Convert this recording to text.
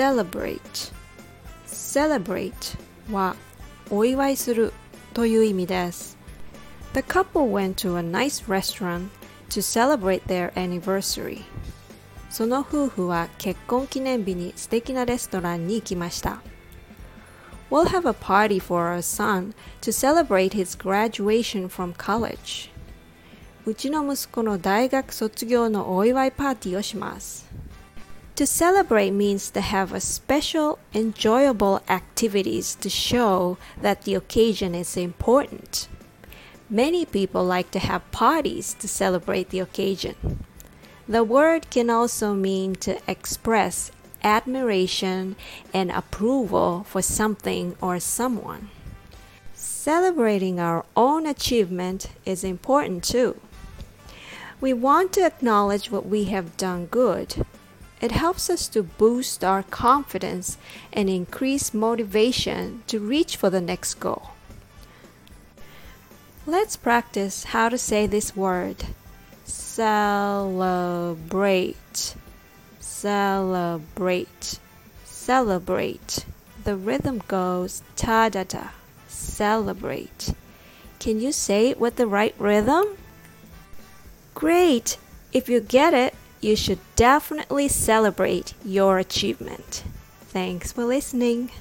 celebrate celebrate はお祝いするという意味です The couple went to a nice restaurant to celebrate their anniversary その夫婦は結婚記念日に素敵なレストランに行きました We'll have a party for our son to celebrate his graduation from college うちの息子の大学卒業のお祝いパーティーをします To celebrate means to have a special, enjoyable activities to show that the occasion is important. Many people like to have parties to celebrate the occasion. The word can also mean to express admiration and approval for something or someone. Celebrating our own achievement is important too. We want to acknowledge what we have done good. It helps us to boost our confidence and increase motivation to reach for the next goal. Let's practice how to say this word. Celebrate. Celebrate. Celebrate. The rhythm goes ta da da. Celebrate. Can you say it with the right rhythm? Great! If you get it, you should definitely celebrate your achievement. Thanks for listening.